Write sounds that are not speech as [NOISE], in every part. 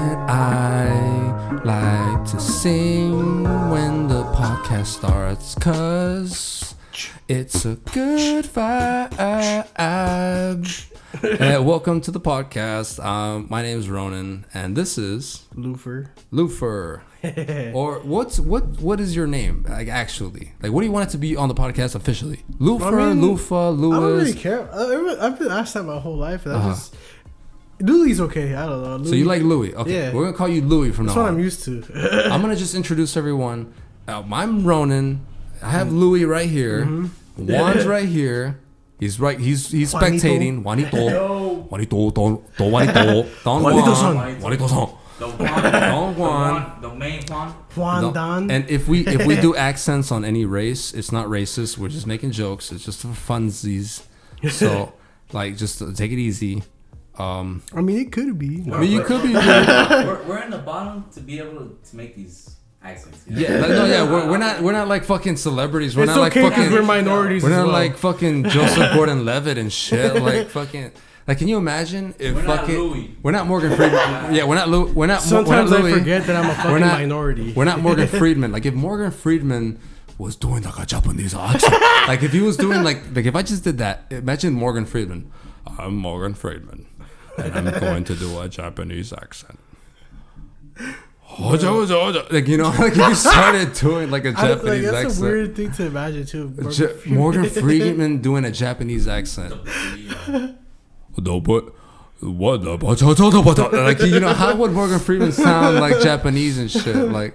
I like to sing when the podcast starts, cause it's a good vibe. and welcome to the podcast. Um, my name is Ronan, and this is Lufer. Lufer. [LAUGHS] or what's what? What is your name? Like actually, like what do you want it to be on the podcast officially? Lufer, I mean, Lufa, Lewis. I don't really care. I- I've been asked that my whole life. I Uh-huh. just Louis okay. I don't know. Louis, So you like Louis? Okay, Yeah. we're gonna call you Louis from That's now That's what on. I'm used to. [LAUGHS] I'm gonna just introduce everyone. Uh, I'm Ronan. I have Louis right here. Juan's right here. He's right. He's he's Juanito. spectating. Juanito. [LAUGHS] Juanito. Don Don Juanito. [LAUGHS] Don Juanito-san. Juan. Juanito-san. The one, Don Juan. the, one, the main one. Juan No, Don. And if we if we do accents on any race, it's not racist. We're just making jokes. It's just for funsies. So like, just uh, take it easy. Um, I mean, it could be. I mean, you could be. we're, we're in the bottom to be able to, to make these accents. you know? Yeah, no, yeah, we're, we're not we're not like fucking celebrities. We're it's not okay like because fucking we're minorities. We're not well. like fucking Joseph Gordon-Levitt and shit. Like fucking. Like, can you imagine if We're not fucking Louis. we're not Morgan Freeman? yeah, we're not Louis. We're not. Sometimes we're not I forget that I'm a fucking We're not- minority. We're not Morgan Freeman. Like if Morgan Freeman was doing like a Japanese accent, like if he was doing like like if I just did that, imagine Morgan Freeman. I'm Morgan Freeman, and I'm going to do a Japanese accent. Like you know, [LAUGHS] like you started doing like a I, like, Japanese that's accent. a weird thing to imagine too. Morgan Ja- Freeman. Morgan [LAUGHS] Freeman doing a Japanese accent. No, but what the like you know how would Morgan Freeman sound like Japanese and shit like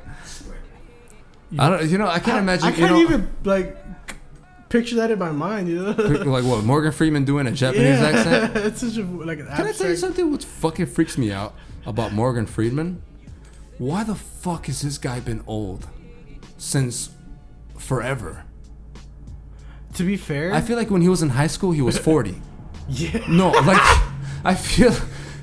I don't you know I can't imagine I you can't know even like picture that in my mind. You know. like what Morgan Freeman doing a Japanese yeah, accent [LAUGHS] it's such a like an can I tell you something what fucking freaks me out about Morgan Freeman why the fuck has this guy been old since forever To be fair, I feel like when he was in high school he was [LAUGHS] 40 yeah. No, like I feel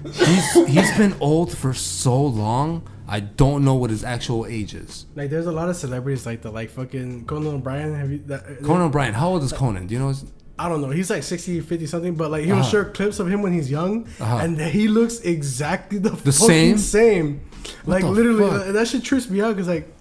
he's he's been old for so long. I don't know what his actual age is. Like there's a lot of celebrities like the like fucking Conan O'Brien. Have you that? Conan O'Brien, how old is Conan? Do you know? His, I don't know. He's like 60, 50 something, but like he will Uh-huh. show clips of him when he's young, Uh-huh. and he looks exactly the, The fucking same? same. Like the literally, fuck? that, shit trips me out because like,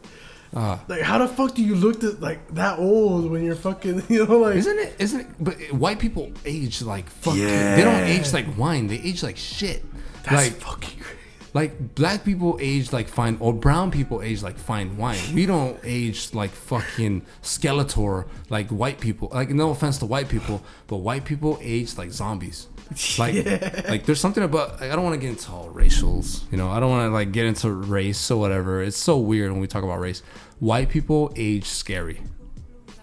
uh, like how the fuck do you look like that old when you're fucking [LAUGHS] you know like isn't it? Isn't it? But white people age like fucking. They don't age like wine. They age like shit. that's like fucking crazy. Like black people age like fine or brown people age like fine wine. We don't age like fucking Skeletor like white people. Like no offense to white people, but white people age like zombies. [LAUGHS] Like like there's something about like, I don't want to get into all racials, you know. I don't want to like get into race or whatever. It's so weird when we talk about race. White people age scary.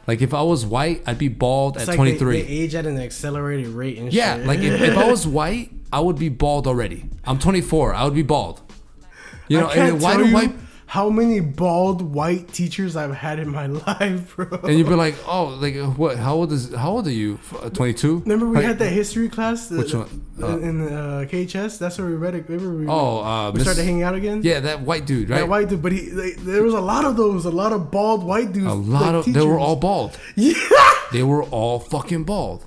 Like if I was white, I'd be bald It's at like 23. They, they age at an accelerated rate and Yeah, shit. like if, if I was white, I would be bald already. I'm 24. I would be bald. You know, and why do white? How many bald white teachers I've had in my [LAUGHS] life, bro. And you'd be like, oh, like what? How old is? How old are you? Uh, 22. Remember we Like, had that history class? Which one? Uh, in uh, KHS. That's where we read it. Remember we, Oh, uh, we Miss- started hanging out again. Yeah, that white dude, right? That white dude, but he like, there was a lot of those, a lot of bald white dudes. a lot like, of they were teachers. all bald. [LAUGHS] Yeah, They were all fucking bald.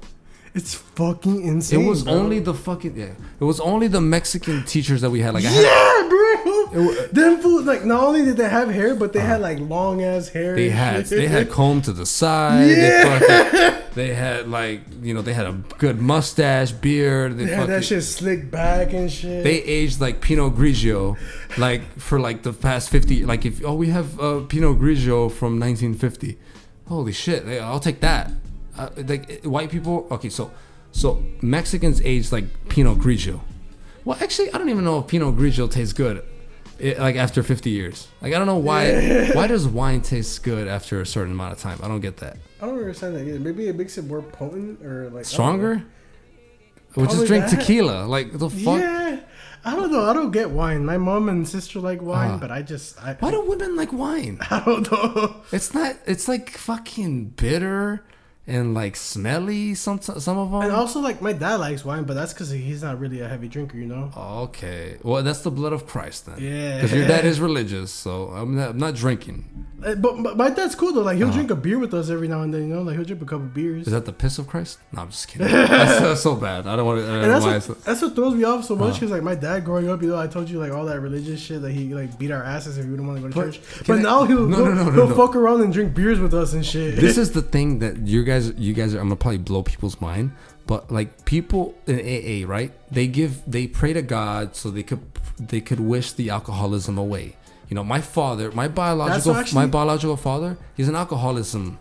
it's fucking insane. It was bro. only the fucking yeah. It was only the Mexican teachers that we had. Like I yeah, had, bro. Wa- Them fools, like not only did they have hair, but they had like long ass hair. They had [LAUGHS] they had comb to the side. They, Yeah. fucking, they had like you know they had a good mustache, beard. They, They had that shit slicked back and shit. They aged like Pinot Grigio, like for like the past fifty. Like if oh we have uh, Pinot Grigio from 1950, holy shit! I'll take that. Uh, like eh, white people, okay, so so Mexicans age like Pinot Grigio. Well, actually, I don't even know if Pinot Grigio tastes good. Eh, like after 50 years, like I don't know why. [LAUGHS] Why does wine taste good after a certain amount of time? I don't get that. I don't understand that either. Maybe it makes it more potent or like Stronger? We just drink that. tequila. Like the fuck? Yeah, I don't know. I don't get wine. My mom and sister like wine, Ah. but I just I, Why do women like wine? [LAUGHS] I don't know. It's not. It's like fucking bitter and like smelly. Some some of them. And also, like my dad likes wine, but that's because he's not really a heavy drinker, you know. okay. Well, that's the blood of Christ then. Yeah. Because your dad [LAUGHS] is religious, so I'm not, I'm not drinking. Uh, But, but my dad's cool though. Like he'll Uh-huh. drink a beer with us every now and then. You know, like he'll drink a couple beers. Is that the piss of Christ? No, I'm just kidding. [LAUGHS] that's, that's so bad. I don't want to. And that's what, it's- that's what throws me off so much Uh-huh. because like my dad growing up, you know, I told you like all that religious shit that he like beat our asses if we didn't want to go to But church. But I- now he'll No, he'll, no, no, he'll fuck around and drink beers with us and shit. this is [LAUGHS] the thing that you guys you guys are I'm gonna probably blow people's mind but like people in AA right? They give they pray to God so they could they could wish the alcoholism away. You know my father my biological actually- my biological father he's an alcoholism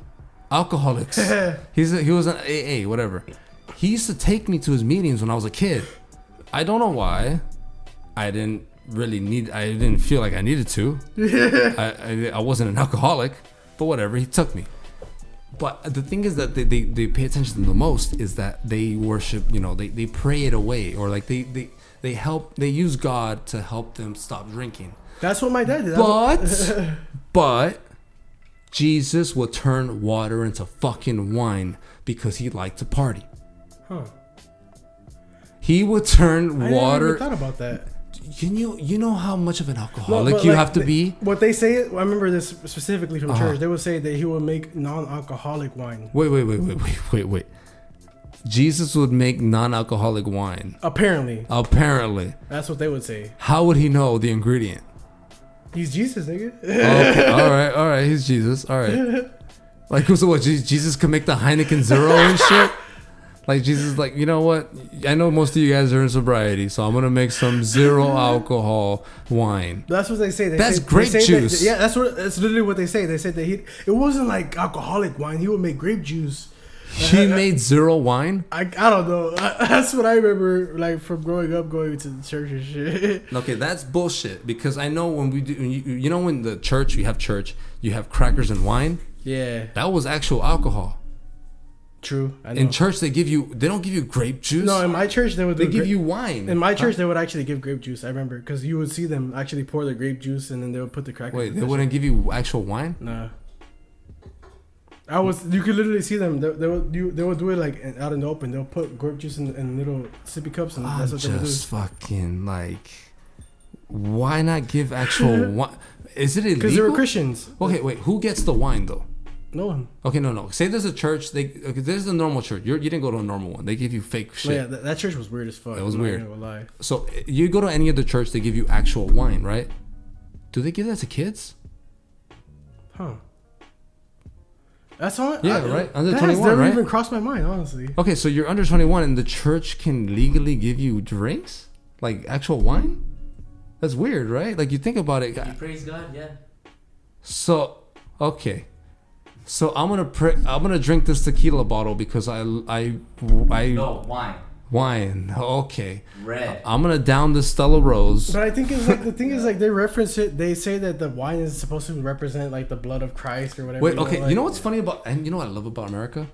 alcoholics. [LAUGHS] He's a, he was an AA whatever. He used to take me to his meetings when I was a kid. I don't know why. I didn't really need I didn't feel like I needed to. [LAUGHS] I, I, I wasn't an alcoholic, but whatever, he took me. But the thing is that they, they, they pay attention to the most is that they worship, you know, they, they pray it away or like they, they, they help, they use God to help them stop drinking. That's what my dad did. But, [LAUGHS] but Jesus would turn water into fucking wine because he liked to party. Huh. He would turn water. I never water. thought about that. You know, you know how much of an alcoholic but, you have to be. What they say, I remember this specifically from Uh-huh. church. They would say that he would make non-alcoholic wine. Wait, wait, wait, wait, wait, wait, wait. Jesus would make non-alcoholic wine. Apparently, Apparently, that's what they would say. how would he know the ingredient? He's Jesus, nigga. Okay, [LAUGHS] all right, all right. He's Jesus. All right. Like, so what? Jesus could make the Heineken Zero and shit. Like Jesus, is like you know what? I know most of you guys are in sobriety, so I'm gonna make some zero [LAUGHS] alcohol wine. That's what they say. They That's say, grape say that- juice. yeah, that's what. That's literally what they say. They said that he. It wasn't like alcoholic wine. He would make grape juice. He uh, uh, made zero wine. I, I don't know. [LAUGHS] That's what I remember, like from growing up, going to the church and shit. [LAUGHS] Okay, that's bullshit. Because I know when we do, when you, you know, when the church, you have church, you have crackers and wine. Yeah, That was actual alcohol. True. In church, they give you, they don't give you grape juice. no, in my church they would. they give gra- you wine. In my Huh? church, they would actually give grape juice. I remember because you would see them actually pour the grape juice and then they would put the crackers. Wait, in they wouldn't give you actual wine? Nah. I was. You could literally see them. They, they would. You, they would do it like in- out in the open. They'll put grape juice in, in little sippy cups, and I'm that's what they would do. just fucking like, why not give actual [LAUGHS] wine? Is it illegal? Because they were Christians. Okay, wait, who gets the wine though? No one. Okay, no, no. Say there's a church. They okay, is a normal church. You're, you didn't go to a normal one. They give you fake But shit. yeah, that, that church was weird as fuck. It was I'm weird. lie. So you go to any other church, they give you actual wine, right? Do they give that to kids? Huh. That's all. Yeah, I- right? Under 21, has never right? even crossed my mind, honestly. Okay, so you're under 21 and the church can legally give you drinks? Like actual wine? That's weird, right? Like you think about it. If you praise God, yeah. So, okay. So I'm gonna pray, I'm gonna drink this tequila bottle because I I I No, wine. wine. Okay, Red. I'm gonna down this Stella Rosa. But I think it's like the thing is like they reference it. They say that the wine is supposed to represent like the blood of Christ or whatever. Wait, know, okay. like- You know what's funny about and you know what I love about America?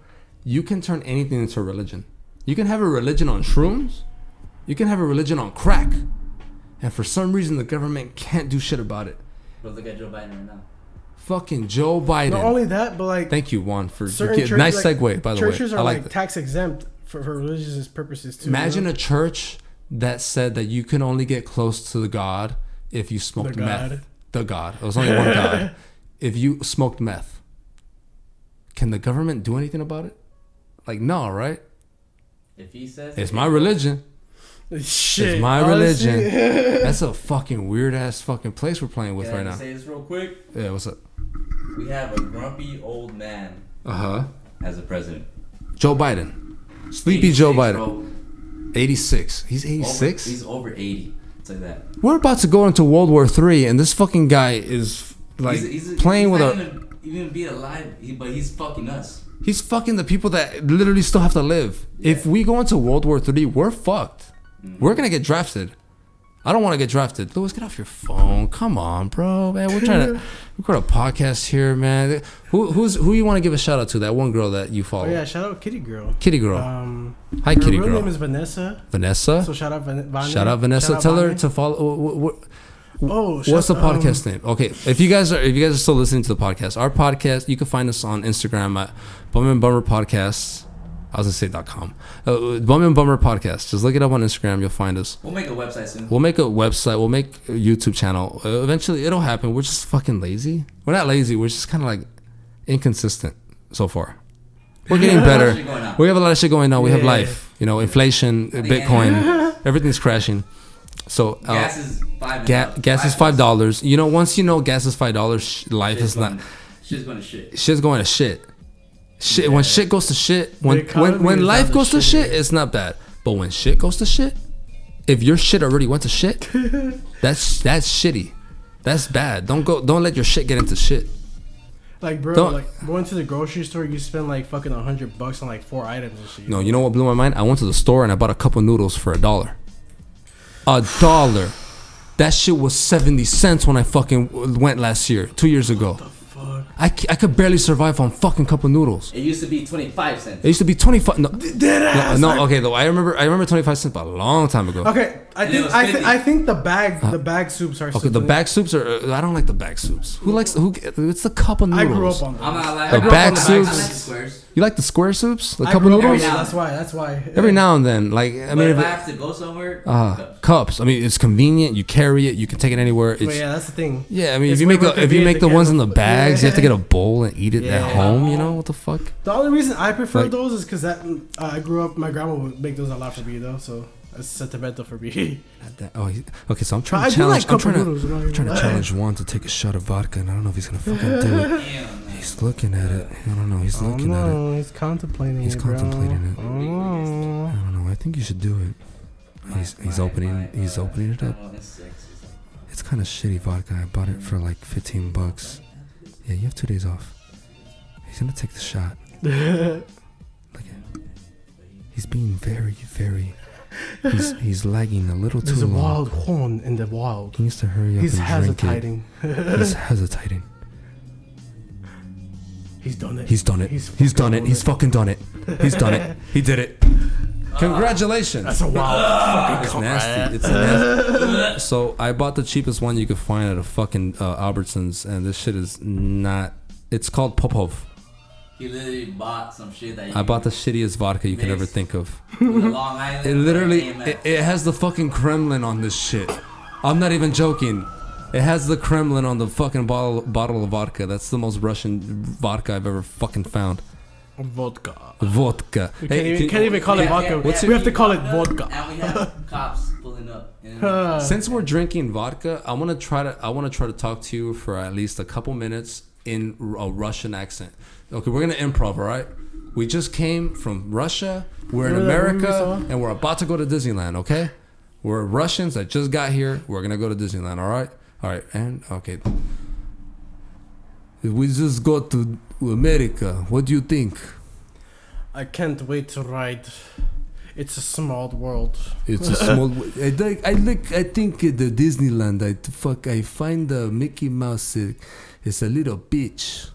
You can turn anything into a religion. You can have a religion on shrooms. You can have a religion on crack. And for some reason, the government can't do shit about it. But look at Joe Biden right now. Fucking Joe Biden. Not only that, but like Thank you, Juan, for certain get- church- nice like, segue. By the way, churches I are like like tax exempt for, for religious purposes too. Imagine you a church that said that you can only get close to the God if you smoked The meth. God. The God. It was only one [LAUGHS] God. If you smoked meth, can the government do anything about it? Like, no, right? If he says It's my religion. Know? shit. It's my honestly. religion. [LAUGHS] That's a fucking weird ass fucking place we're playing with Can right just now. say this real quick? Yeah, what's up? We have a grumpy old man Uh huh. as a president. Joe Biden. Sleepy Joe Biden. bro. 86. He's Over- 86? He's over 80. It's like that. We're about to go into World War Three, and this fucking guy is like he's, he's, playing he's with not a. even, even be alive, he, but he's fucking us. He's fucking the people that literally still have to live. If we go into World War Three, we're fucked. We're gonna get drafted. I don't want to get drafted. Louis, get off your phone. Come on, bro, man. We're trying [LAUGHS] to record a podcast here, man. Who who's who you want to give a shout out to? That one girl that you follow, Oh yeah, shout out Kitty Girl. Kitty girl. Um, Hi, her Kitty real girl. Her name is Vanessa. Vanessa. So shout out Van- Vane. shout out Vanessa. Shout out Tell her to follow. Oh, What's the shout- um, podcast name? Okay, if you guys are if you guys are still listening to the podcast, our podcast, you can find us on Instagram at Bum and Bummer Podcasts. I was gonna say dot com. Uh, Bum and Bummer podcast. Just look it up on Instagram. You'll find us. We'll make a website soon. We'll make a website. We'll make a YouTube channel. Uh, eventually, it'll happen. We're just fucking lazy. We're not lazy. We're just kind of like inconsistent so far. We're getting [LAUGHS] better. Shit going on. We have a lot of shit going on. We have life. You know, inflation, Bitcoin, [LAUGHS] everything's crashing. So uh, gas is five. ga- up. gas is five dollars. You know, once you know gas is five dollars, life Shit's is not. going- Shit's going to shit. Shit's going to shit. Shit. When shit goes to shit, when when when life goes to shit, it's not bad. But when shit goes to shit, if your shit already went to shit, [LAUGHS] that's that's shitty. That's bad. Don't go. Don't let your shit get into shit. Like bro, Don't- like going to the grocery store, you spend like fucking a hundred bucks on like four items and shit. No, you know what blew my mind? I went to the store and I bought a couple noodles for a dollar. A dollar. That shit was 70 cents when I fucking went last year, two years ago. Fuck. I, c- I could barely survive on fucking cup of noodles. It used to be 25 cents. It used to be 25. No, Dead no, ass. no, okay, though. I remember I remember 25 cents, but a long time ago. Okay, I think I, th- I think the bag the bag soups are. Okay, the good. bag soups are. Uh, I don't like the bag soups. Who likes who? It's the cup of noodles. I grew up on them. I'm not lying. The I grew up bag on the soups. I like the squares. You like the square soups? The I cup of grew up on noodles? Every now- That's why. That's why. Every now and then, like I But mean, if if I have to go somewhere, uh, cups. cups. I mean, it's convenient. You carry it. You can take it anywhere. It's, But yeah, that's the thing. Yeah, I mean, It's if you make a, if you make to the ones in the the- bags, you have to get a [LAUGHS] bowl and eat it Yeah. at home. You know what the fuck? The only reason I prefer Like- those is because that uh, I grew up. My grandma would make those a lot for me though, so it's sentimental for me. [LAUGHS] Oh, he- okay. So I'm trying I to challenge. like I'm trying of to. I'm trying gonna challenge Juan to take a shot of vodka, and I don't know if he's gonna fucking do it. Damn. [LAUGHS] He's looking at it. I don't know. He's Oh looking at it. no, he's contemplating He's it, bro. contemplating it. Oh. I don't know. I think you should do it. He's he's opening he's opening it up. it's six or something. It's kind of shitty vodka. I bought it for like 15 bucks. Yeah, you have two days off. He's gonna take the shot. [LAUGHS] Look at. He's being very very. He's he's lagging a little too There's a long. wild horn in the wild. He needs to hurry up He's and drink it. hesitating. He's [LAUGHS] hesitating. He's done it. He's done it. He's He's, done it. He's done fucking done it. He's done it. [LAUGHS] He did it. Congratulations. That's a wild [LAUGHS] It's fucking nasty. It's nasty. so I bought the cheapest one you could find at a fucking uh, Albertsons, and this shit is not. It's called Popov. He literally bought some shit that you I bought the shittiest vodka you could ever think of. Long Island. It literally, it, it has the fucking Kremlin on this shit. I'm not even joking. It has the Kremlin on the fucking bottle bottle of vodka. That's the most Russian vodka I've ever fucking found. vodka. Vodka. We Hey, can't, even, can- can't even call it vodka. yeah, yeah, we have to call it and vodka. we have [LAUGHS] cops pulling up. And Uh, Since we're drinking vodka, I want to try to I want to try to talk to you for at least a couple minutes in a Russian accent. Okay, we're gonna improv, all right? We just came from Russia. We're in Remember that movie we America, and we're about to go to Disneyland. Okay, we're Russians that just got here. We're gonna go to Disneyland. All right, all right, and okay. We just got to America. What do you think? I can't wait to ride. It's a small world. It's a [LAUGHS] small. I like. I like. I think the Disneyland. I fuck. I find the Mickey Mouse uh, is a little bitch.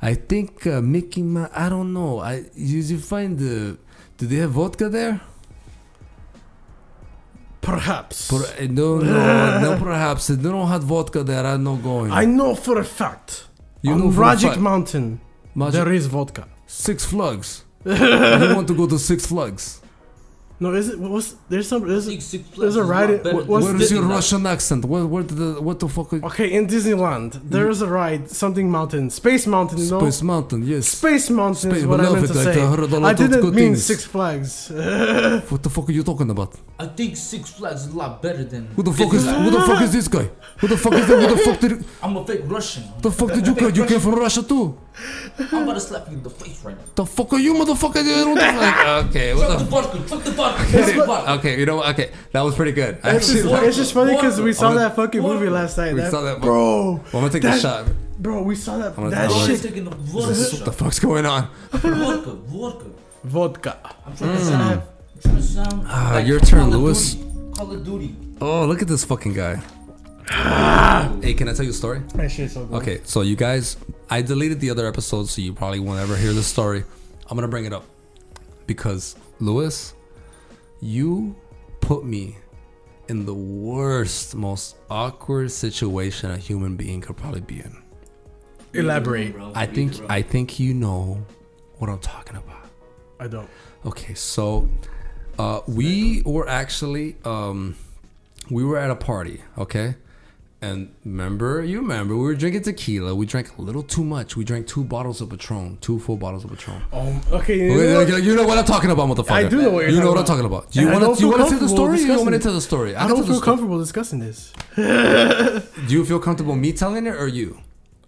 I think uh, Mickey Mouse. I don't know. I you, you find the. Do they have vodka there? Perhaps. Per, uh, no, no, [LAUGHS] no. Perhaps they don't have vodka there. I'm not going. I know for a fact. You on know for a Rajic fact. Mountain, Magic- there is vodka. Six Flags. [LAUGHS] you want to go to Six Flags? No, is it? What's there's some? There's, Six, six there's a is ride- lot what- what's Where is your Russian accent? What, what the what the fuck? Is okay, in Disneyland, mm-hmm. there is a ride, something mountain, Space Mountain. No, Space Mountain. Yes. Space Mountain Space- is what we I love meant to it. I've say. heard a lot I didn't good mean things. Six Flags. [LAUGHS] What the fuck are you talking about? I think Six Flags is a lot better than. Who the fuck is who the fuck is this guy? Who the fuck is that? Who the fuck did [LAUGHS] I'm a fake Russian. the fuck did you come? You came from Russia too? I'm about to slap you in the face right now. The fuck are you, motherfucker? [LAUGHS] What the fuck? Okay, Fuck what the the vodka. Fuck [LAUGHS] the. Fuck. Okay, you know what? Okay, that was pretty good. I It's actually, just, it's just funny because we saw that fucking What? movie last night. we that- saw that. bro. Well, I'm gonna take the that- shot. Bro, we saw that. gonna- that I'm I'm gonna- shit. taking the What vodka. the fuck's going on? Vodka. Vodka. Vodka. I'm trying to sound. I'm trying to sound. Ah, like your turn, Call of Lewis. Duty. Call of Duty. Oh, look at this fucking guy. [SIGHS] hey, can I tell you a story? That shit's so good. Okay, so you guys, I deleted the other episodes, so you probably won't ever hear this story. I'm gonna bring it up because Lewis, you put me in the worst, most awkward situation a human being could probably be in. Elaborate. I think. I think you know what I'm talking about. I don't. Okay, so uh, we were actually um, we were at a party, okay, and remember, you remember, we were drinking tequila. We drank a little too much. We drank two bottles of Patron, two full bottles of Patron. Um, okay, you know Okay, what? okay, You know what I'm talking about, motherfucker. I do know what you're You know what I'm talking about. Do you And I want don't to? You want to see the comfortable story? You don't want to tell the story. I can don't tell the feel story. comfortable discussing this. Do you feel comfortable me telling it or you?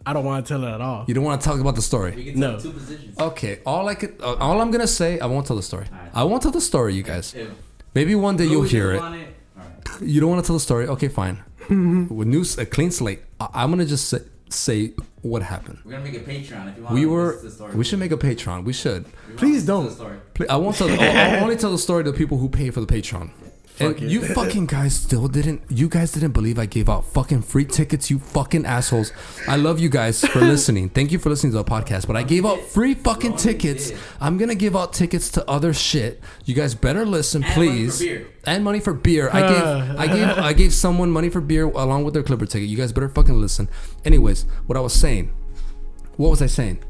I don't want to tell it at all. You don't want to talk about the story. We can No. two positions. Okay, all I could, uh, all I'm gonna say, I won't tell the story. Alright. I won't tell the story, you guys. If Maybe one day you'll hear doesn't it. want Alright. You don't want to tell the story. Okay, fine. Mm-hmm. With new, a clean slate. I, I'm gonna just say, say what happened. We're gonna make a Patreon if you want. We were. to the story. We should make a Patreon. We should. We Please don't. the story. Pl- I won't tell. I'll, I'll only tell the story to the people who pay for the Patreon. And Fuck it. you fucking guys still didn't. You guys didn't believe I gave out fucking free tickets. You fucking assholes. I love you guys for listening. [LAUGHS] Thank you for listening to the podcast. But I gave out free fucking tickets. I'm gonna give out tickets to other shit. You guys better listen, And money for please. beer. And money for beer. I gave. I gave. [LAUGHS] I gave someone money for beer along with their Clipper ticket. You guys better fucking listen. Anyways, what I was saying. What was I saying?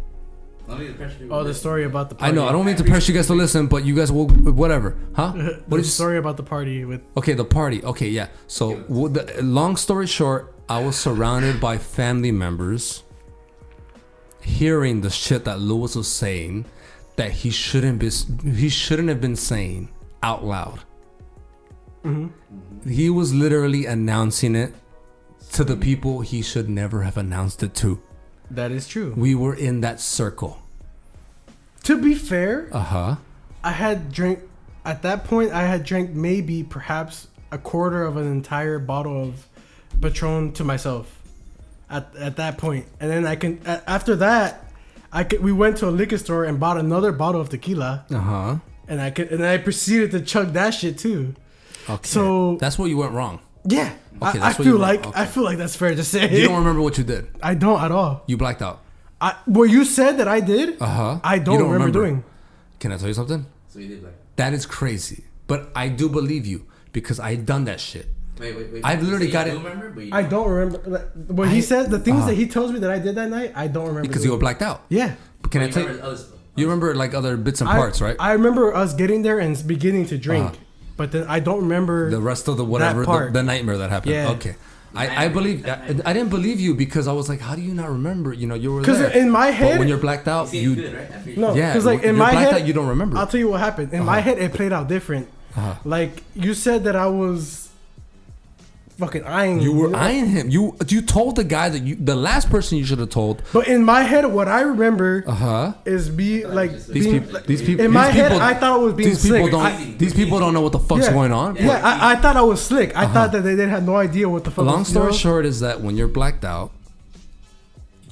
Oh, the story about the party. I know. I don't mean to pressure you guys to listen, but you guys will. Whatever. Huh? [LAUGHS] What What is is the story about the party with? Okay, the party. Okay, yeah. So, well, the, long story short, I was surrounded by family members, hearing the shit that Lewis was saying that he shouldn't be. He shouldn't have been saying out loud. Mm-hmm. He was literally announcing it to the people he should never have announced it to. That is true. We were in that circle. To be fair, Uh huh. I had drank at that point. I had drank maybe perhaps a quarter of an entire bottle of Patron to myself. At at that point. and then I can after that, I could, we went to a liquor store and bought another bottle of tequila, Uh huh. and I could and I proceeded to chug that shit too. Okay. So- that's what you went wrong. Yeah, Okay, I, I feel like meant. I feel like that's fair to say. You don't remember what you did. I don't at all. You blacked out. I what you said that I did. Uh huh. I don't, remember, doing. Can I tell you something? So you did like. That is crazy. But I do believe you because I done that shit. Wait, wait, wait. I've literally got it- do Remember, but you I don't remember like, what he I- said. The things uh-huh. that he tells me that I did that night, I don't remember. Because you were blacked out. Yeah, But can But I you tell you? remember other. You remember like other bits and I- parts, right? I remember us getting there and beginning to drink, Uh-huh. but then I don't remember. the rest of the whatever the, the nightmare that happened. Yeah. Okay. I, I believe I. I didn't believe you because I was like, how do you not remember? You know, you were Because in my but head, when you're blacked out, seem you good, right? No, yeah, because like in my head, out, you don't remember. I'll tell you what happened. In my head, it played out different. Uh-huh. Like you said that I was fucking eyeing. You were eyeing him. You you told the guy that you the last person you should have told. But in my head, what I remember Uh huh. is be like These being, people. These people. In these my head, people- I thought it was being these people don't. I- these people don't know what the fuck's Yeah. going on. Yeah, I, I thought I was slick. I Uh-huh. thought that they, they had no idea what the fuck. Long was, you story know? short is that when you're blacked out,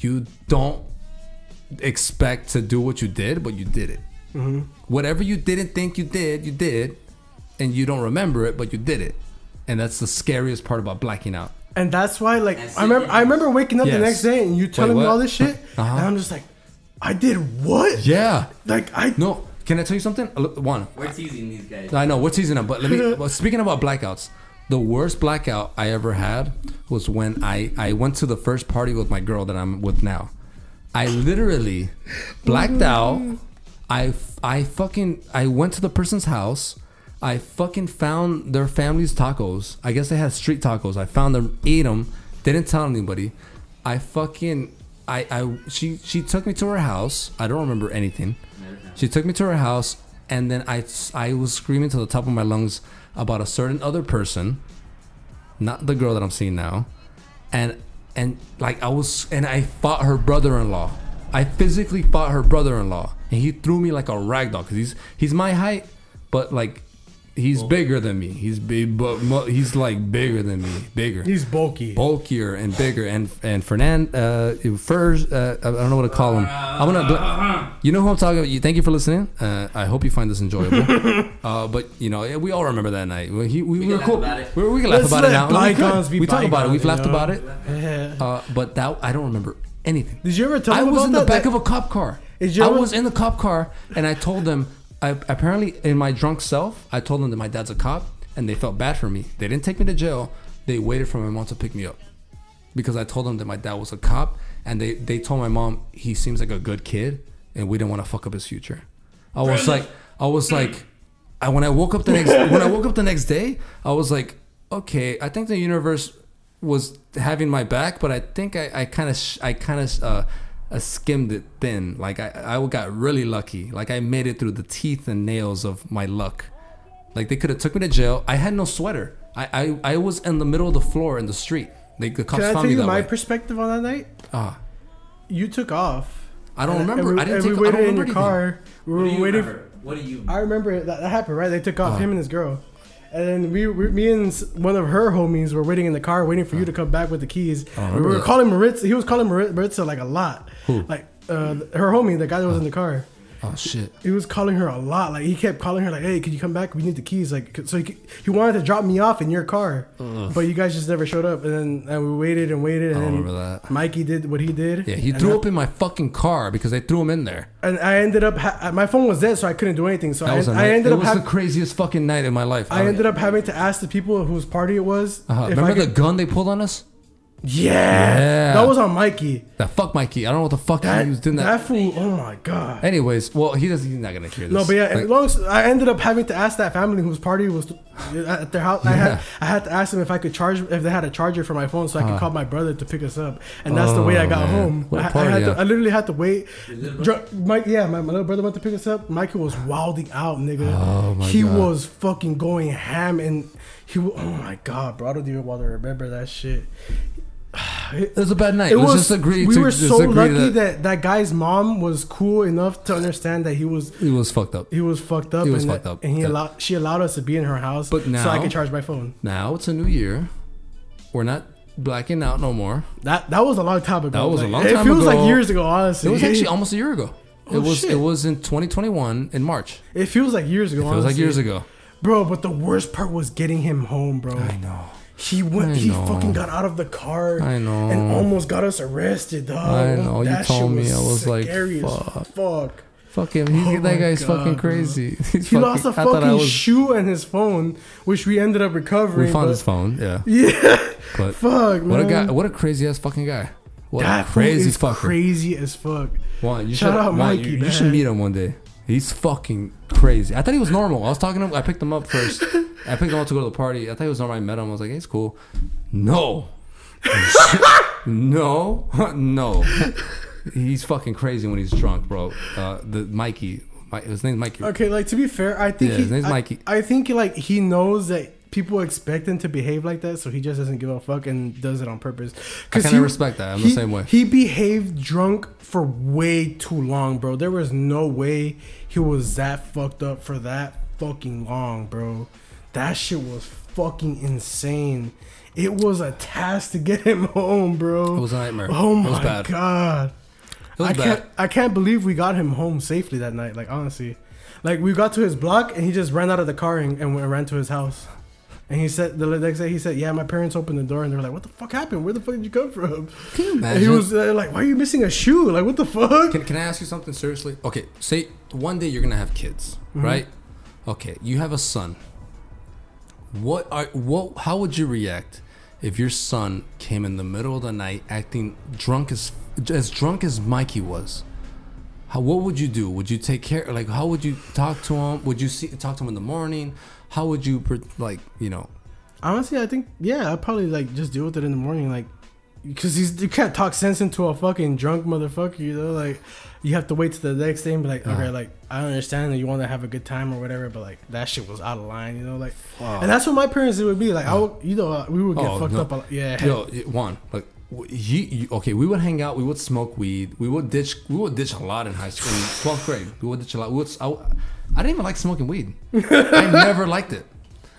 you don't expect to do what you did, but you did it. Mm-hmm. Whatever you didn't think you did, you did, and you don't remember it, but you did it. And that's the scariest part about blacking out. and that's why, like, And I remember, I remember waking up the next day and you telling me all this shit, [LAUGHS] Uh-huh. and I'm just like, I did what? Yeah. Like I No. Can I tell you something? Uh, look, One. We're teasing these guys. I know we're teasing them, but let me. [LAUGHS] well, speaking about blackouts, the worst blackout I ever had was when I I went to the first party with my girl that I'm with now. I literally blacked [LAUGHS] out. I I fucking I went to the person's house. I fucking found their family's tacos. I guess they had street tacos. I found them, ate them, didn't tell anybody. I fucking I I she she took me to her house. I don't remember anything. She took me to her house, and then I I was screaming to the top of my lungs about a certain other person, not the girl that I'm seeing now, and and like I was and I fought her brother-in-law. I physically fought her brother-in-law, and he threw me like a rag doll because he's he's my height, but like he's bigger than me. He's big, but mo- he's like bigger than me, bigger he's bulky. bulkier and bigger and and Fernand uh Furs uh, I don't know what to call him. I'm gonna you know who I'm talking about. You thank you for listening. Uh, I hope you find this enjoyable. [LAUGHS] uh, but you know we all remember that night. We, he, we, We we were cool. laugh about it. We, we can laugh Let's about it let now. We, bygones could. be we talk about it. We've bygones, laughed you about it. Yeah. Uh, but that I don't remember anything. Did you ever tell I them was about in the that? back That- of a cop car. Did you I ever- was in the cop car, and I told them. I, apparently, in my drunk self, I told them that my dad's a cop, and they felt bad for me. They didn't take me to jail. They waited for my mom to pick me up because I told them that my dad was a cop, and they they told my mom he seems like a good kid, and we didn't want to fuck up his future. I was like, I was like, I when I woke up the next when I woke up the next day, I was like, okay, I think the universe was having my back, but I think I I kind of I kind of uh, uh, skimmed it thin. Like I I got really lucky. Like I made it through the teeth and nails of my luck. Like they could have took me to jail. I had no sweater. I I, I was in the middle of the floor in the street. Like the cops Can I found tell me you that my way. perspective on that night? Ah, You took off. I don't And- remember. And we, I didn't and take. we I waited don't in remember your anything. car. We What were do you waiting. remember? What do you? I remember that, that happened, right? They took off Uh. him and his girl, and then we, we, me and one of her homies were waiting in the car, waiting for you to come back with the keys. I we were that. calling Maritza. He was calling Maritza like a lot, Who? like uh, her homie, the guy that was in the car. Oh shit. He was calling her a lot. Like he kept calling her, like, "Hey, could you come back? We need the keys." Like, so he, he wanted to drop me off in your car, but you guys just never showed up. And then and we waited and waited, I and then remember that. Mikey did what he did. Yeah, he and threw I- up in my fucking car because they threw him in there. and I ended up ha- my phone was dead, so I couldn't do anything. So I, I ended it up was having the craziest fucking night in my life. I ended up having to ask the people whose party it was. Uh-huh. Remember I the gun they pulled on us? Yeah, Yeah. that was on Mikey. That fuck Mikey. I don't know what the fuck That, he was doing that that. fool. Oh my god. Anyways, well, he doesn't. He's not gonna hear this. No, but yeah, Like, as long as I ended up having to ask that family whose party was at their house. I had I had to ask them if I could charge if they had a charger for my phone so I could Uh. call my brother to pick us up. And that's the way I Oh, got man. home. What a I, I party, had huh? to, I literally had to wait. Dr- Mike, yeah, my, my little brother went to pick us up. Michael was wilding out, nigga. Oh, my he God. was fucking going ham, and he. Oh my god, bro! I don't even want to remember that shit. It was a bad night. It Let's was. just agree we to were so lucky that, that guy's mom was cool enough to understand that he was he was fucked up. he was fucked up. He was and fucked that- up, and he yeah. allowed she allowed us to be in her house, But so I now- could charge my phone. Now it's a new year. We're not blacking out no more. That that was a long time ago. That was a long time ago. It feels like years ago. Honestly, It was actually almost a year ago. Oh, it was. shit. It was in 2021 in March. It feels like years ago. It feels like years ago. bro. But the worst part was getting him home, bro. I know. He went. He fucking got out of the car. I know. And almost got us arrested, dog. I know, you told me, I was like, fuck. fuck. Fuck him. He's, Oh that guy's God, fucking crazy. [LAUGHS] He lost a I thought I fucking was- shoe and his phone, which we ended up recovering. We found but- his phone. Yeah. Yeah. But [LAUGHS] Fuck, man. what a guy. What a crazy ass fucking guy. What that a crazy fucker. crazy as fuck. Juan, you Shout should, out Juan, Mikey, you, you should meet him one day. He's fucking crazy. I thought he was normal. I was talking to him. I picked him up first. I picked him up to go to the party. I thought he was normal. I met him. I was like, hey, it's cool. No. [LAUGHS] no. [LAUGHS] no. He's fucking crazy when he's drunk, bro. Uh, the Mikey. Mi- His name's Mikey. Okay, like to be fair, I think Yeah, he, his name's I- Mikey. I, think like he knows that people expect him to behave like that, so he just doesn't give a fuck and does it on purpose. I kinda respect that. I'm he- the same way. He behaved drunk for way too long, bro. There was no way he was that fucked up for that fucking long, bro. That shit was fucking insane. It was a task to get him [LAUGHS] home, bro. It was a nightmare. Oh It was my god. It was I bad. can't I can't believe we got him home safely that night. Like honestly, like we got to his block and he just ran out of the car and, and went, ran to his house. And he said the next day he said, "Yeah, my parents opened the door and they were like, what the fuck happened? Where the fuck did you come from?" Can you And he was uh, like, "Why are you missing a shoe? Like what the fuck?" Can, can I ask you something seriously? Okay, say one day you're gonna have kids, Mm-hmm. right? Okay, you have a son. What are what? How would you react if your son came in the middle of the night acting drunk as as drunk as Mikey was? How what would you do? Would you take care? Like how would you talk to him? Would you see talk to him in the morning? How would you like you know? Honestly, I think yeah, I'd probably like just deal with it in the morning, like because you can't talk sense into a fucking drunk motherfucker, you know. Like you have to wait till the next day and be like, Uh-huh. okay, like I understand that you want to have a good time or whatever, but like that shit was out of line, you know. Like, Wow. and that's what my parents would be like. I would, you know, uh, we would get Oh, fucked no. up. A lot. Yeah, Yo, Juan, like you, you, okay, we would hang out, we would smoke weed, we would ditch, we would ditch a lot in high school, in twelfth grade. We would ditch a lot. We would, I, I didn't even like smoking weed. I never liked it.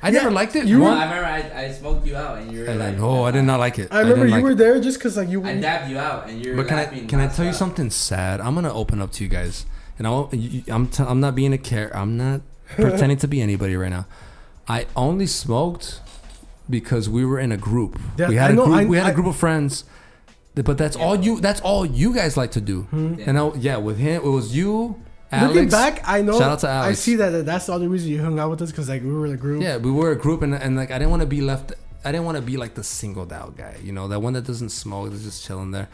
I [LAUGHS] never liked it. you Well, Juan, I remember I, I smoked you out and you were and like, "Oh, I did not like it. I remember didn't you like were it. there just because like you. I dabbed you out and you were But can I can I tell you nonstop. something sad? I'm gonna open up to you guys, and I won't, you- you- I'm t- I'm not being a care. I'm not [LAUGHS] pretending to be anybody right now. I only smoked because we were in a group. Yeah, we had I a know, group. I- we had a I- group of friends. But that's all you. That's all you guys like to do. Hmm. And I, yeah, with him, it was you, Alex. Looking back, I know. Shout out to I see that that's the only reason you hung out with us because like we were in a group. Yeah, we were a group, and, and like I didn't want to be left. I didn't want to be like the singled out guy. You know, that one that doesn't smoke, that's just chilling there.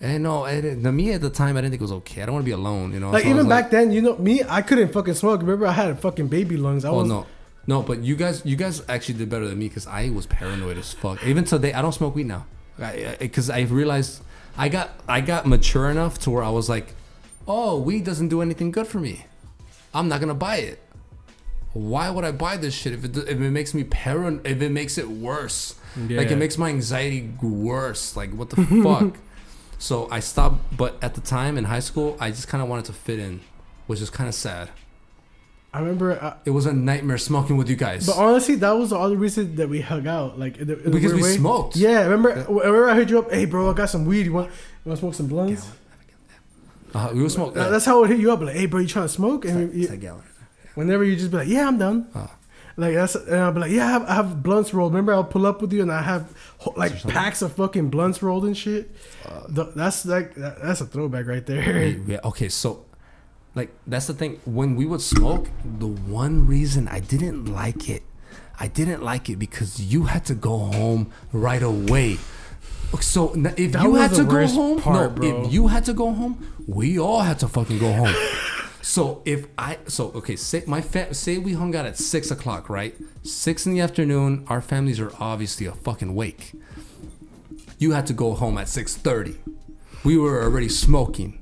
And no, eh, it, the me at the time, I didn't think it was okay. I don't want to be alone, you know. Like So even back then, you know, me, I couldn't fucking smoke. Remember, I had fucking baby lungs. I Oh was no, no, but you guys, you guys actually did better than me because I was paranoid as fuck. Even today, I don't smoke weed now, because I, realized I got I got mature enough to where I was like, oh, weed doesn't do anything good for me. I'm not gonna buy it. Why would I buy this shit if it if it makes me paranoid? If it makes it worse, like it makes my anxiety worse. Like what the [LAUGHS] fuck? So I stopped. But at the time in high school, I just kind of wanted to fit in, which is kind of sad. I remember. Uh, It was a nightmare smoking with you guys. but honestly, that was the other reason that we hung out. Like in the, in Because we way. smoked. Yeah, remember? Remember, I hit you up. Hey, bro, I got some weed. You want? You want to smoke some blunts? Uh, we would smoke. That- Uh, That's how I would hit you up. Like, hey, bro, you trying to smoke? And you, like, yeah. whenever you just be like, yeah, I'm done. Oh. Like that's, and I'll be like, yeah, I have, I have blunts rolled. Remember, I'll pull up with you, and I have like packs of fucking blunts rolled and shit. The- that's like that, that's a throwback right there. yeah, okay, so like that's the thing. When we would smoke, the one reason I didn't like it, I didn't like it because you had to go home right away. So n- if That you was had the to go worst home, part, no, bro. if you had to go home, we all had to fucking go home. [LAUGHS] so if I, so okay, say my fam, say we hung out at six o'clock, right? Six in the afternoon. Our families are obviously a fucking wake. You had to go home at six thirty. We were already smoking.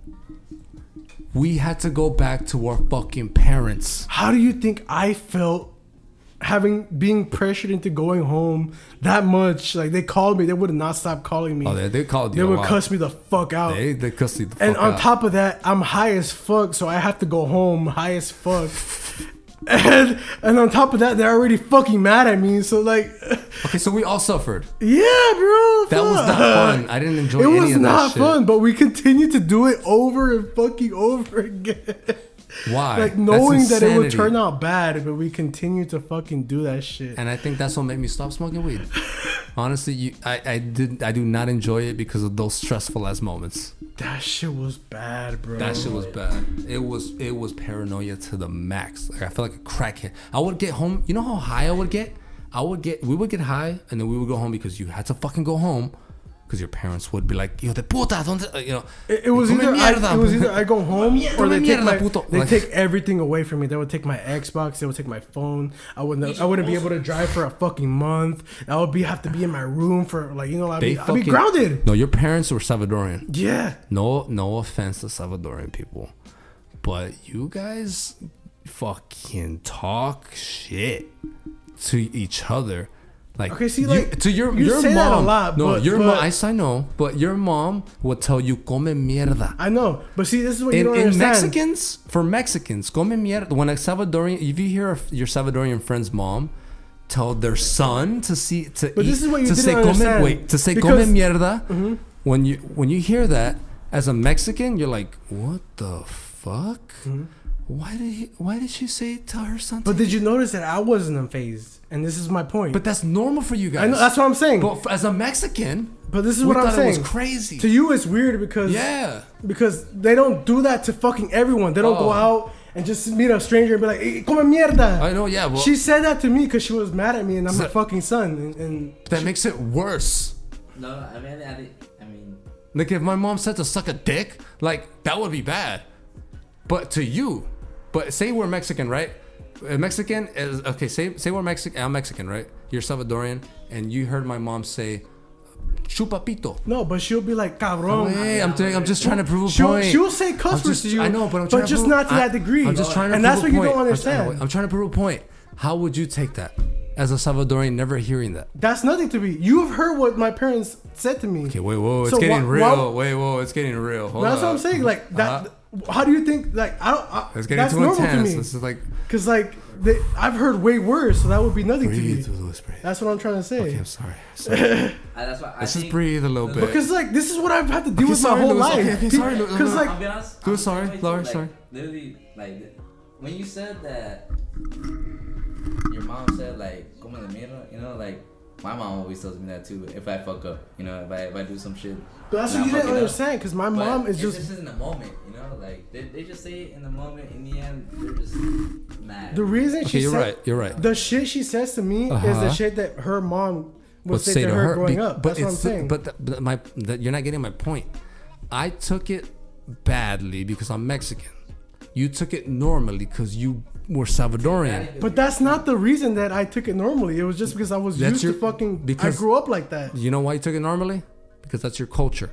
We had to go back to our fucking parents. How do you think I felt having being pressured into going home that much? Like they called me, they would not stop calling me. Oh, they, they called they you. a would cuss me the fuck out. They they cussed you the fuck and on out. top of that, I'm high as fuck, so I have to go home high as fuck. [LAUGHS] And and on top of that, they're already fucking mad at me. So like, [LAUGHS] Okay, so we all suffered. yeah, bro. That was not fun. I didn't enjoy It any was of that not fun, but we continued to do it over and fucking over [LAUGHS] again. Why? like knowing that it would turn out bad, but we continued to fucking do that shit. And I think that's what made me stop smoking weed. [LAUGHS] Honestly, you, I, I did I do not enjoy it because of those stressful ass moments. That shit was bad, bro. That shit was bad. It was it was paranoia to the max. Like I felt like a crackhead. I would get home. You know how high I would get? I would get. We would get high, and then we would go home because you had to fucking go home. Because your parents would be like, "Yo de puta, donde?" uh, You know. It, it was either mierda." I, it was either I go home or they Come take my puto. they Like- take everything away from me. They would take my Xbox. They would take my phone. I wouldn't I wouldn't be able to drive for a fucking month. I would be have to be in my room for like you know I'd They be, I'd be grounded. No, your parents were Salvadorian. Yeah, No, no offense to Salvadorian people, but you guys fucking talk shit to each other. Like, Okay, see, you- like, to your you your say mom. that a lot, no, but- your but- mom. I, I know, but your mom would tell you "come mierda." I know. But see, this is what you In, don't in understand. Mexicans, for Mexicans, come mierda. When a Salvadorian, if you hear your Salvadorian friend's mom tell their son to see to But eat, this is what you to say come wait to say Because- come mierda. Mm-hmm. When you when you hear that as a Mexican, you're like, what the fuck? Mm-hmm. Why did he, why did she say tell her son? But did you notice that I wasn't unfazed? And this is my point. but that's normal for you guys. I know that's what I'm saying. But f- as a Mexican, But this is we what I'm thought saying. it was crazy. To you, it's weird because yeah. because they don't do that to fucking everyone. They don't go Oh. out and just meet a stranger and be like, hey, "Come mierda." I know. Yeah. Well, she said that to me because she was mad at me and I'm So- her fucking son. And, and that makes it worse. No, I mean, I, I mean, Like if my mom said to suck a dick, like that would be bad. But to you, but say we're Mexican, right? A Mexican is okay. Say say we're Mexican. I'm Mexican, right? You're Salvadorian, and you heard my mom say, "Chupapito." no, but she'll be like, Oh, "Cabrón." hey, I'm I'm just trying to prove a She'll, point. she'll say cuss words to you. I know, but I'm trying to just prove- not to I- that degree. I'm just trying to and that's a what you don't understand. I'm trying to prove a point. How would you take that as a Salvadorian, never hearing that? that's nothing to me. You've heard what my parents said to me. Okay, wait, whoa, it's So getting why- real. why- wait, whoa, it's getting real. Hold that's what. I'm saying. Like that. Uh-huh. How do you think? Like I don't. I, It's getting that's too normal intense. to me. This is like Because like they, I've heard way worse, so that would be nothing to breathe me. through the whisper. That's what I'm trying to say. Okay, I'm sorry. sorry. I, [LAUGHS] uh, that's why I Let's just breathe a little bit. Because like this is what I've had to deal Okay, with sorry, my whole Louis. life. Okay, okay, sorry, Because like I'll be honest. Do it, I'm sorry, the same way Laura, like, sorry. Literally, like when you said that, your mom said like "come de mierda," you know, like my mom always tells me that too. If I fuck up, you know, if I if I do some shit. but that's what you didn't fuck it up. understand. Because my But mom is it's just just in the moment, you know, like they, they just say it in the moment. In the end, they're just mad. the reason okay, she you're said right. You're right. the shit she says to me is the Uh-huh. shit that her mom would But say, to her, growing be- up. but That's what I'm it's saying. but, the, but my that you're not getting my point. I took it badly because I'm Mexican. You took it normally because you were Salvadorian. But that's not the reason that I took it normally. It was just because I was That's used your- to fucking. because- I grew up like that. You know why you took it normally? Because that's your culture.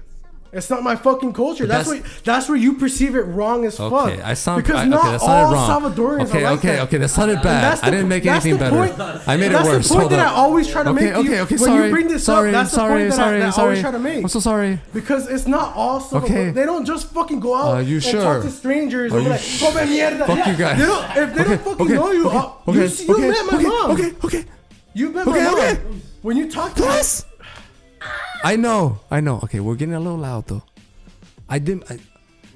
It's not my fucking culture. That's, that's- what. That's where you perceive it wrong as fuck. Okay, I sound because I, not okay. That all wrong. Salvadorians okay, are like okay, that. okay. That sounded And bad. that's I didn't make anything better. point- I made it worse. that's the point Hold that up. I always try to okay, make. okay, you, okay. when sorry, you bring this sorry, up, that's sorry, the point sorry, that, I, that I sorry. always try to make. I'm so sorry. Because it's not all Salvador. Okay. They don't just fucking go out Are you and sure? talk to strangers Are and be you like, sh- "Come mierda." Fuck you guys. They don't, if they Okay, don't fucking know you, okay, uh, you, okay, met my okay, mom. Okay, okay. You met my mom. okay. When you talk to Plus, I know, I know. Okay, we're getting a little loud though. I didn't. I,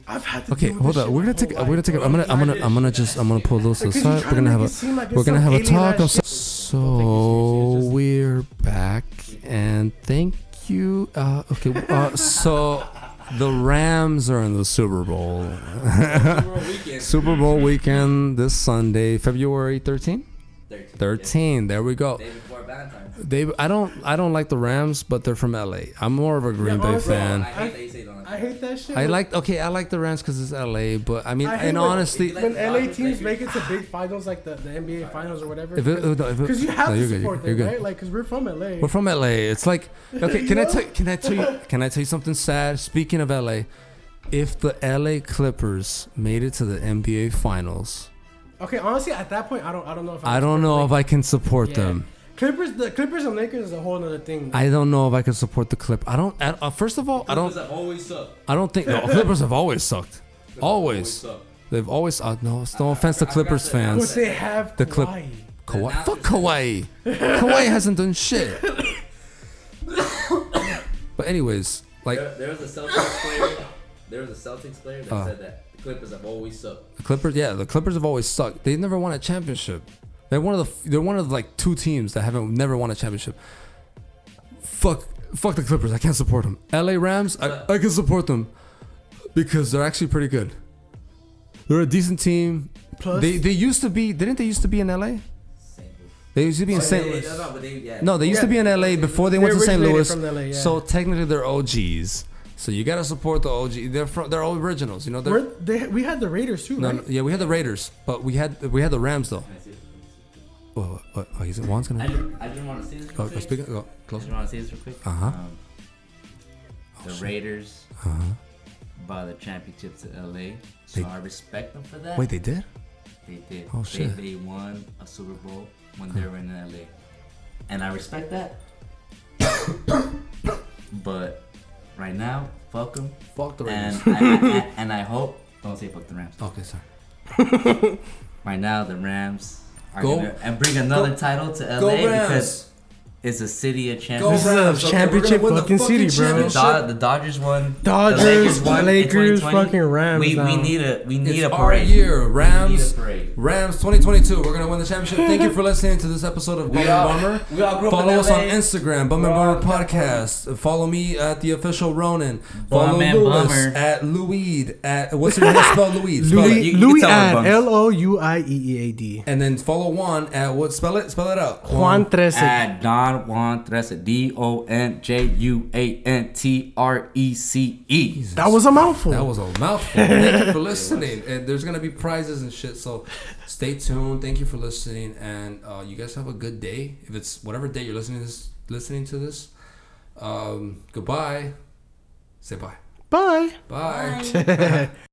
I've had to okay, deal hold on. We're gonna take. whole We're gonna take. bro. I'm gonna. I'm gonna. I'm gonna just. I'm gonna pull those Because you're aside. We're gonna to have a. like We're gonna have a talk. ass Of, shit. so we're back, and thank you. Uh, okay, uh, so the Rams are in the Super Bowl. [LAUGHS] Super Bowl weekend this Sunday, February 13. 13. 13. There we go. Day before Valentine's. They. I don't. I don't like the Rams, but they're from LA. I'm more of a Green Yeah, Bay honestly, I fan. hate that you say like I hate that shit. I like. Okay, I like the Rams because it's LA, but I mean, I and when- honestly, If when LA teams make it to big finals like the, the NBA finals or whatever. Because if you have no, to you're good, support you're them, good. right? Like, because we're from LA. We're from LA. It's like [LAUGHS] okay. Can I tell? Can I tell you? Can I tell you something sad? Speaking of LA, if the LA Clippers made it to the NBA Finals, okay, honestly, at that point, I don't, I don't know if I don't know if I can support Yeah. them. Clippers, the Clippers and Lakers is a whole other thing. I don't know if I can support the Clip. I don't. I, uh, first of all, I don't. have always sucked. I don't think the [LAUGHS] Clippers have always sucked. Clippers Always. sucked. They've always. Uh, no, it's no offense to I- I Clippers got but fans. they have The the Clip- Kawhi. Kawhi. Fuck Kawhi. Kawhi hasn't done [LAUGHS] shit. But anyways, like There, there was a Celtics player. There was a Celtics player that Uh. said that the Clippers have always sucked. The Clippers, yeah, the Clippers have always sucked. They never won a championship. They're one of the they're one of like two teams that haven't never won a championship. Fuck, fuck the Clippers. I can't support them. L.A. Rams, I, I can support them because they're actually pretty good. They're a decent team. Plus, They they used to be didn't they used to be in L.A. They used to be in oh, Louis. St. Louis. No, no, they, yeah. No, they used to be in L.A. before they they went to St. Louis. from LA, yeah. So technically they're OGs. So you gotta support the OG. They're from, they're all originals. You know. They're, We're, they, we had the Raiders too, no, right? no, yeah, we had the Raiders, but we had we had the Rams though. I? What? What? what? Oh, he's Juan's I gonna. just, I just want to see this. Real go quick. speak. Go I just want to see this real quick. Uh-huh. Um, the shit. Raiders Uh-huh. bought the championship to LA, so They- I respect them for that. Wait, they did? They did. Oh, they, shit. They won a Super Bowl when they were in LA, and I respect that. but right now, fuck them, Fuck the and I, I- and I hope don't say fuck the Rams. okay, sorry. Right now, the Rams Go- gonna and bring another title to LA because it's a city of This is a championship fucking city, bro. The, Do- the Dodgers won. Dodgers, the Lakers won Lakers, fucking Rams We, we need a we need It's a our year, Rams. parade. Rams 2022. We're gonna win the championship. Thank you for listening to this episode of Bum and all, Bummer. we all grew up Follow us on Instagram, Bum and We're Bummer Podcast. Follow me at the official Ronin. Follow Bum and Lewis Bummer. at Louis at what's your name? Spell Louis. [LAUGHS] Spell Louis, it. You- you Louis can tell ad our bums. L O U I E E A D. And then follow Juan at what? Spell it. Spell it out. Juan Trece. At Don Juan Trece. D O N J U A N T R E C E. That was a mouthful. That was a mouthful. [LAUGHS] Thank you for listening. And there's gonna be prizes and shit. So stay tuned. Thank you for listening. And uh, you guys have a good day. If it's whatever day you're listening to this, listening to this. Um, goodbye. Say bye. Bye. Bye. [LAUGHS]